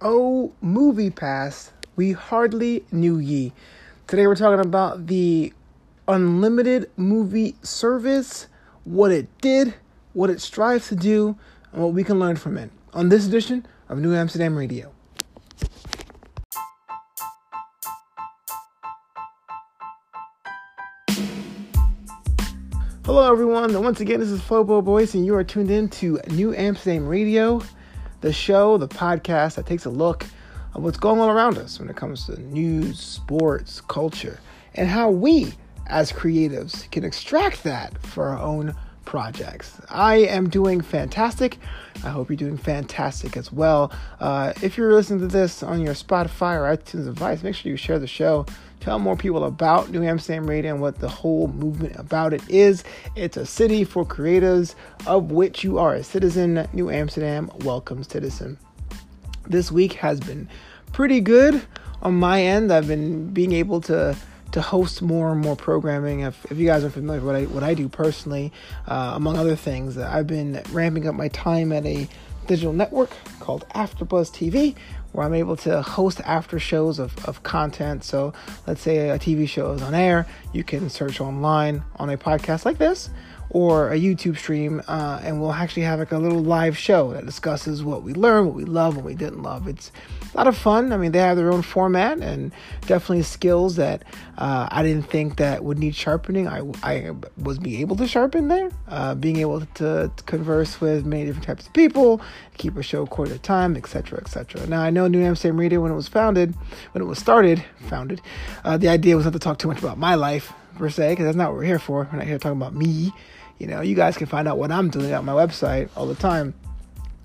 Oh, Movie Pass, we hardly knew ye. Today we're talking about the unlimited movie service, what it did, what it strives to do, and what we can learn from it on this edition of New Amsterdam Radio. Hello, everyone. Once again, this is Flobo Boyce, and you are tuned in to New Amsterdam Radio, the show, the podcast that takes a look at what's going on around us when it comes to news, sports, culture, and how we, as creatives, can extract that for our own projects. I am doing fantastic. I hope you're doing fantastic as well. Uh, if you're listening to this on your Spotify or iTunes device, make sure you share the show. Tell more people about New Amsterdam Radio and what the whole movement about it is. It's a city for creatives, of which you are a citizen. New Amsterdam welcomes citizen. This week has been pretty good on my end. I've been being able to to host more and more programming. If, if you guys are familiar with what I what I do personally, uh, among other things, I've been ramping up my time at a digital network called AfterBuzz TV, where I'm able to host after shows of, of content. So let's say a TV show is on air, you can search online on a podcast like this or a YouTube stream, uh, and we'll actually have like a little live show that discusses what we learned, what we love, what we didn't love. It's a lot of fun. I mean, they have their own format and definitely skills that uh, I didn't think that would need sharpening. I, I was being able to sharpen there, uh, being able to, to, converse with many different types of people, keep a show quarter a time, etc., etc. Now, I know New Amsterdam Radio when it was founded, when it was started, founded, uh, the idea was not to talk too much about my life per se, because that's not what we're here for. We're not here talking about me. You know, you guys can find out what I'm doing on my website all the time.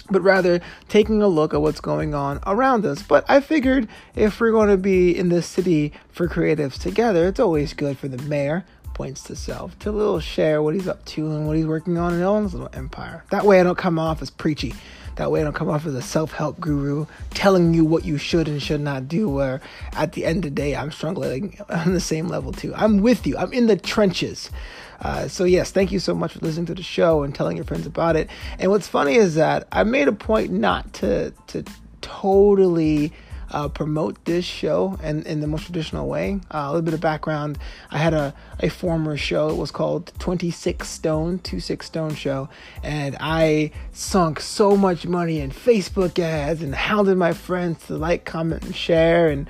But rather taking a look at what's going on around us. But I figured if we're going to be in this city for creatives together, it's always good for the mayor, points to self, to little share what he's up to and what he's working on in his own little empire. That way I don't come off as preachy. That way I don't come off as a self-help guru telling you what you should and should not do where at the end of the day I'm struggling on the same level too. I'm with you. I'm in the trenches. Uh, so yes, thank you so much for listening to the show and telling your friends about it. And what's funny is that I made a point not to to totally uh, promote this show and in the most traditional way. Uh, a little bit of background I had a, a former show, it was called 26 Stone, Two Six Stone Show, and I sunk so much money in Facebook ads and hounded my friends to like, comment, and share, and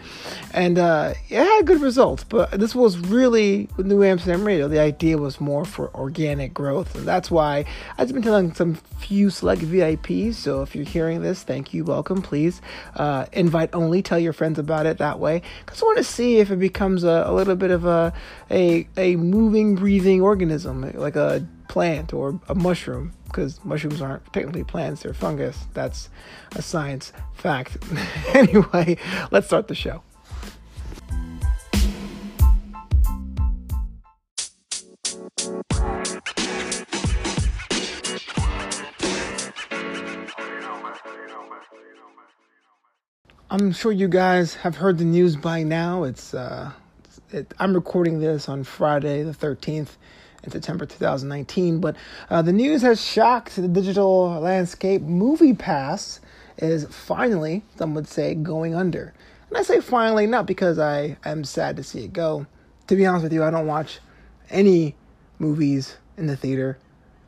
and uh, it had good results. But this was really New Amsterdam Radio. The idea was more for organic growth, and that's why I've been telling some few select VIPs. So if you're hearing this, thank you, welcome, please uh, invite only Tell your friends about it that way. Because I want to see if it becomes a, a little bit of a, a a moving, breathing organism, like a plant or a mushroom. Because mushrooms aren't technically plants; they're fungus. That's a science fact. anyway, let's start the show. I'm sure you guys have heard the news by now. It's, uh, it, I'm recording this on Friday, the 13th in September 2019, but uh, the news has shocked the digital landscape. Movie Pass is finally, some would say, going under. And I say finally not because I am sad to see it go. To be honest with you, I don't watch any movies in the theater.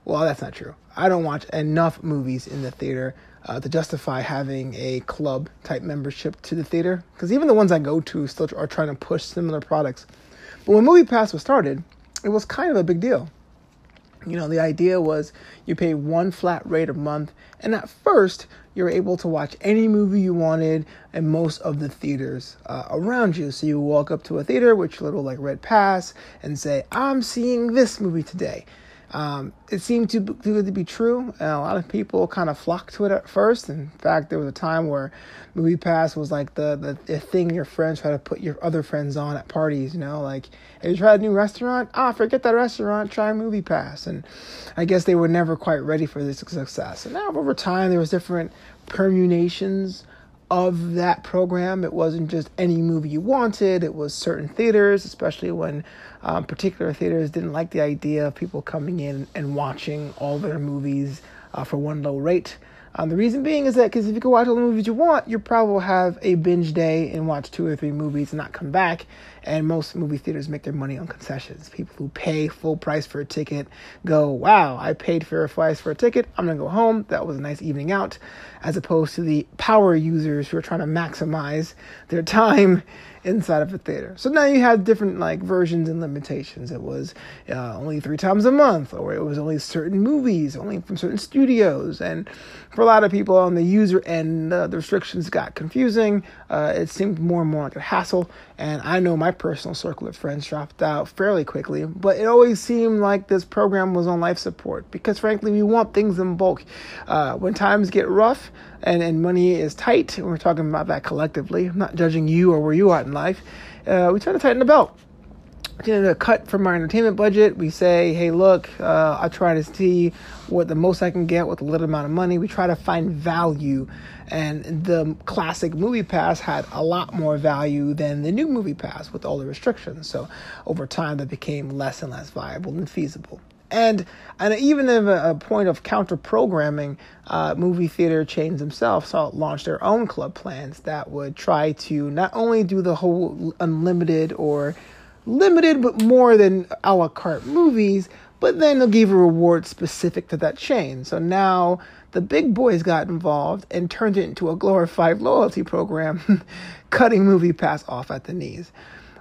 Well, that's not true. I don't watch enough movies in the theater uh, to justify having a club type membership to the theater. Because even the ones I go to still are trying to push similar products. But when Movie Pass was started, it was kind of a big deal. You know, the idea was you pay one flat rate a month, and at first, you're able to watch any movie you wanted in most of the theaters uh, around you. So you walk up to a theater with your little like red pass and say, I'm seeing this movie today. Um, it seemed too good to be true, and a lot of people kind of flocked to it at first. In fact, there was a time where Movie Pass was like the, the, the thing your friends try to put your other friends on at parties. You know, like if you try a new restaurant? Ah, forget that restaurant. Try Movie Pass. And I guess they were never quite ready for this success. And now over time, there was different permutations of that program. It wasn't just any movie you wanted, it was certain theaters, especially when um, particular theaters didn't like the idea of people coming in and watching all their movies uh, for one low rate. Um, the reason being is that because if you can watch all the movies you want, you probably will have a binge day and watch two or three movies and not come back. And most movie theaters make their money on concessions. People who pay full price for a ticket go, wow, I paid fair price for a ticket. I'm going to go home. That was a nice evening out. As opposed to the power users who are trying to maximize their time inside of a theater. So now you have different like versions and limitations. It was uh, only three times a month, or it was only certain movies, only from certain studios. And for a lot of people on the user end, uh, the restrictions got confusing. Uh, it seemed more and more like a hassle. And I know my personal circle of friends dropped out fairly quickly, but it always seemed like this program was on life support because, frankly, we want things in bulk. Uh, when times get rough, and, and money is tight, and we're talking about that collectively. I'm not judging you or where you are in life. Uh, we try to tighten the belt. Tend cut from our entertainment budget. We say, hey, look, uh, I try to see what the most I can get with a little amount of money. We try to find value. And the classic movie pass had a lot more value than the new movie pass with all the restrictions. So over time, that became less and less viable and feasible. And and even at a, a point of counter programming, uh, movie theater chains themselves saw launch their own club plans that would try to not only do the whole unlimited or limited but more than a la carte movies, but then they'll give a reward specific to that chain. So now the big boys got involved and turned it into a glorified loyalty program, cutting Movie Pass off at the knees.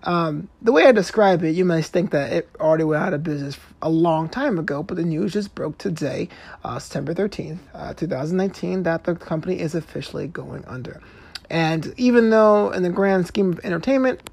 Um, the way I describe it, you might think that it already went out of business a long time ago, but the news just broke today, uh, September 13th, uh, 2019, that the company is officially going under. And even though, in the grand scheme of entertainment,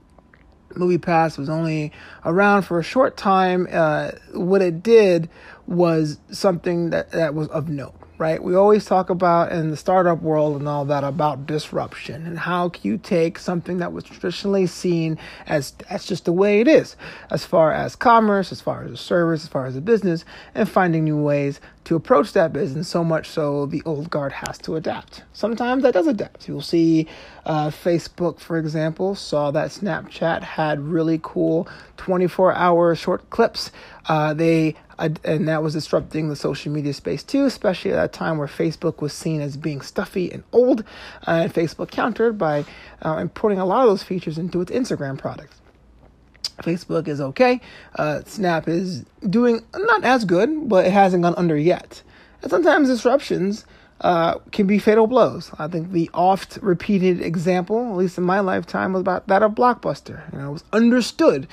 Movie Pass was only around for a short time, uh, what it did was something that, that was of note right? We always talk about in the startup world and all that about disruption and how can you take something that was traditionally seen as that's just the way it is, as far as commerce, as far as a service, as far as a business, and finding new ways to approach that business so much so the old guard has to adapt. Sometimes that does adapt. You'll see uh, Facebook, for example, saw that Snapchat had really cool 24 hour short clips. Uh, they and that was disrupting the social media space too, especially at a time where Facebook was seen as being stuffy and old, uh, and Facebook countered by uh, importing a lot of those features into its Instagram products. Facebook is okay. Uh, Snap is doing not as good, but it hasn't gone under yet. And sometimes disruptions uh, can be fatal blows. I think the oft repeated example, at least in my lifetime, was about that of Blockbuster. You know, it was understood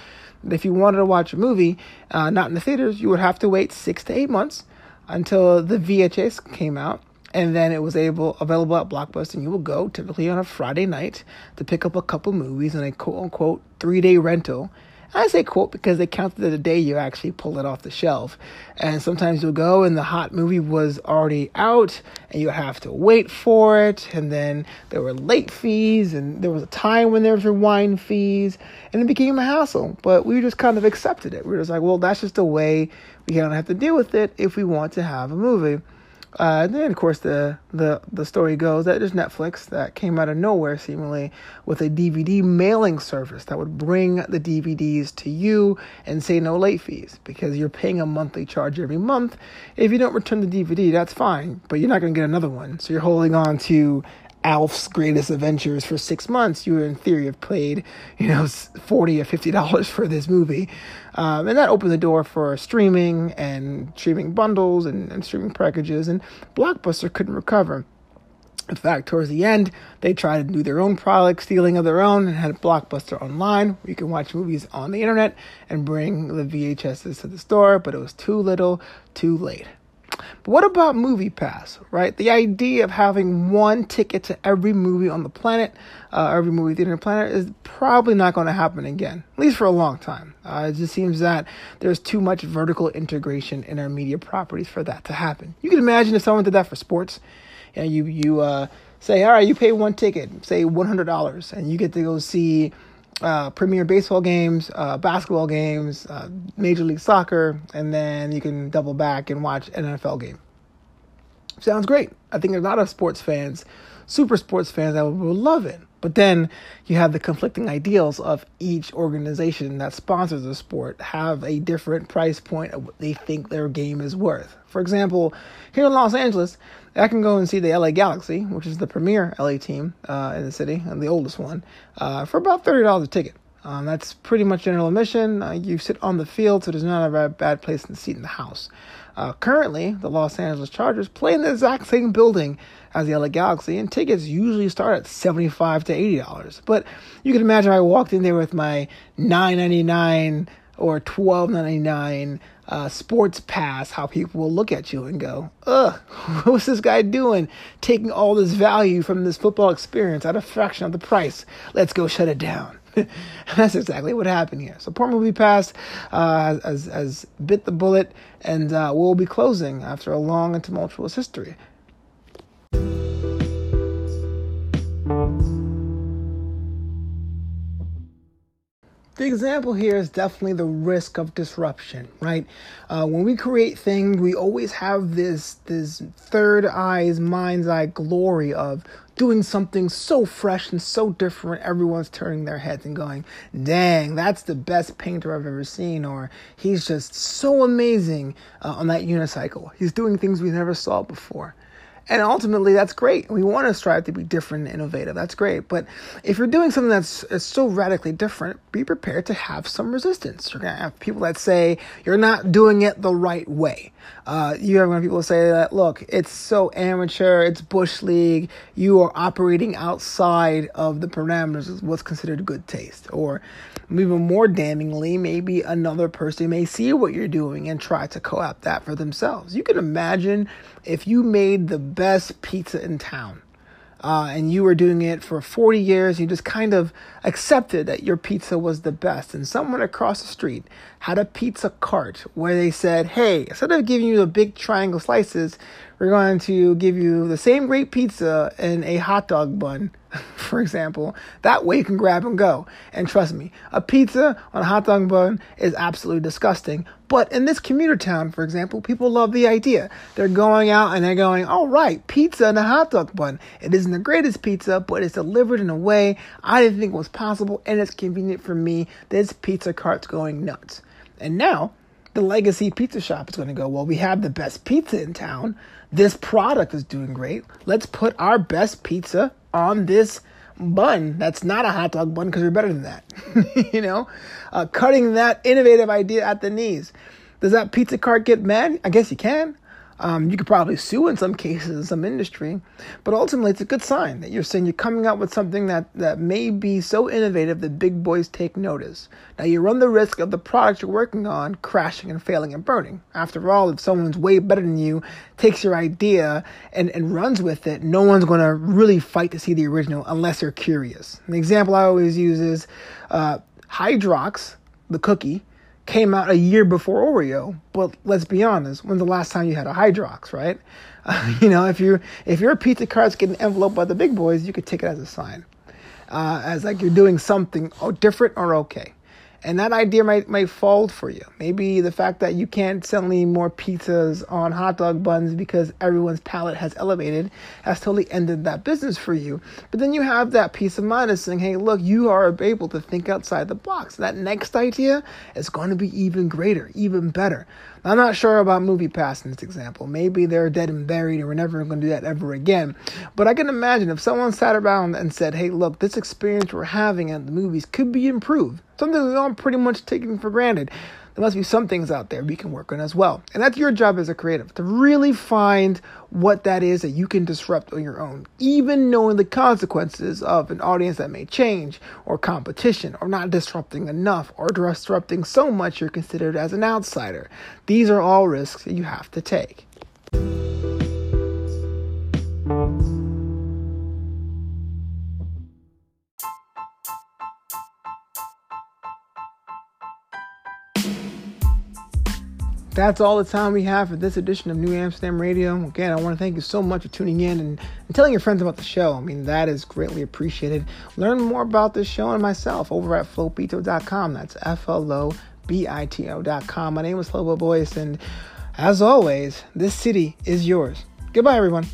if you wanted to watch a movie, uh, not in the theaters, you would have to wait six to eight months until the VHS came out, and then it was able available at Blockbuster. And you will go typically on a Friday night to pick up a couple movies on a quote unquote three day rental I say quote because they counted the day you actually pull it off the shelf. And sometimes you'll go and the hot movie was already out and you have to wait for it. And then there were late fees and there was a time when there was rewind fees and it became a hassle. But we just kind of accepted it. We were just like, well, that's just the way we kind of have to deal with it if we want to have a movie. Uh, and then, of course, the, the, the story goes that there's Netflix that came out of nowhere, seemingly, with a DVD mailing service that would bring the DVDs to you and say no late fees because you're paying a monthly charge every month. If you don't return the DVD, that's fine, but you're not going to get another one. So you're holding on to Alf's Greatest Adventures for six months, you in theory have paid, you know, forty or fifty dollars for this movie, um, and that opened the door for streaming and streaming bundles and, and streaming packages, and Blockbuster couldn't recover. In fact, towards the end, they tried to do their own product stealing of their own and had Blockbuster Online where you can watch movies on the internet and bring the VHSs to the store, but it was too little, too late. But what about Movie Pass, right? The idea of having one ticket to every movie on the planet, uh, every movie theater on the planet, is probably not going to happen again, at least for a long time. Uh, it just seems that there's too much vertical integration in our media properties for that to happen. You can imagine if someone did that for sports, and you you uh, say, all right, you pay one ticket, say one hundred dollars, and you get to go see uh, Premier Baseball games, uh, basketball games, uh, Major League Soccer, and then you can double back and watch an NFL game. Sounds great. I think a lot of sports fans super sports fans that will love it. But then you have the conflicting ideals of each organization that sponsors the sport have a different price point of what they think their game is worth. For example, here in Los Angeles, I can go and see the LA Galaxy, which is the premier LA team uh, in the city and the oldest one, uh, for about thirty dollars a ticket. Um, that's pretty much general admission. Uh, you sit on the field, so there's not a bad place to seat in the house. Uh, currently, the Los Angeles Chargers play in the exact same building as the LA Galaxy, and tickets usually start at seventy-five to eighty dollars. But you can imagine I walked in there with my nine ninety-nine or twelve ninety-nine uh, sports pass, how people will look at you and go, "Ugh, what's this guy doing? Taking all this value from this football experience at a fraction of the price? Let's go shut it down." that's exactly what happened here. So poor movie pass uh, has, has bit the bullet, and uh, we'll be closing after a long and tumultuous history. the example here is definitely the risk of disruption, right? Uh, when we create things, we always have this this third eyes, mind's eye glory of doing something so fresh and so different. Everyone's turning their heads and going, "Dang, that's the best painter I've ever seen," or "He's just so amazing uh, on that unicycle. He's doing things we never saw before." And ultimately, that's great. We want to strive to be different and innovative. That's great. But if you're doing something that's so radically different, be prepared to have some resistance. You're going to have people that say you're not doing it the right way. Uh, you have people say that, look, it's so amateur, it's Bush League, you are operating outside of the parameters of what's considered good taste. Or even more damningly, maybe another person may see what you're doing and try to co opt that for themselves. You can imagine if you made the best pizza in town uh, and you were doing it for 40 years, you just kind of accepted that your pizza was the best. And someone across the street had a pizza cart where they said, hey, instead of giving you the big triangle slices, we're going to give you the same great pizza in a hot dog bun, for example. That way you can grab and go. And trust me, a pizza on a hot dog bun is absolutely disgusting. But in this commuter town, for example, people love the idea. They're going out and they're going, all right, pizza and a hot dog bun. It isn't the greatest pizza, but it's delivered in a way I didn't think was possible and it's convenient for me. This pizza cart's going nuts. And now, the legacy pizza shop is going to go, well, we have the best pizza in town. This product is doing great. Let's put our best pizza on this bun that's not a hot dog bun because we're better than that. you know, uh, cutting that innovative idea at the knees. Does that pizza cart get mad? I guess you can. Um, you could probably sue in some cases in some industry, but ultimately it's a good sign that you're saying you're coming out with something that, that may be so innovative that big boys take notice. Now you run the risk of the product you're working on crashing and failing and burning. After all, if someone's way better than you takes your idea and, and runs with it, no one's going to really fight to see the original unless they're curious. An example I always use is uh, Hydrox, the cookie, came out a year before Oreo. But let's be honest, when's the last time you had a Hydrox, right? Uh, you know, if you if your pizza cart's getting enveloped by the big boys, you could take it as a sign, uh, as like you're doing something different or okay and that idea might might fold for you. Maybe the fact that you can't sell any more pizzas on hot dog buns because everyone's palate has elevated has totally ended that business for you. But then you have that peace of mind of saying, "Hey, look, you are able to think outside the box. That next idea is going to be even greater, even better." I'm not sure about Movie Pass in this example. Maybe they're dead and buried and we're never going to do that ever again. But I can imagine if someone sat around and said, hey, look, this experience we're having at the movies could be improved. Something we all pretty much taking for granted there must be some things out there we can work on as well. And that's your job as a creative to really find what that is that you can disrupt on your own, even knowing the consequences of an audience that may change or competition or not disrupting enough or disrupting so much you're considered as an outsider. These are all risks that you have to take. That's all the time we have for this edition of New Amsterdam Radio. Again, I want to thank you so much for tuning in and, and telling your friends about the show. I mean, that is greatly appreciated. Learn more about this show and myself over at flobito.com. That's F L O B I T O.com. My name is Flobo Boyce, and as always, this city is yours. Goodbye, everyone.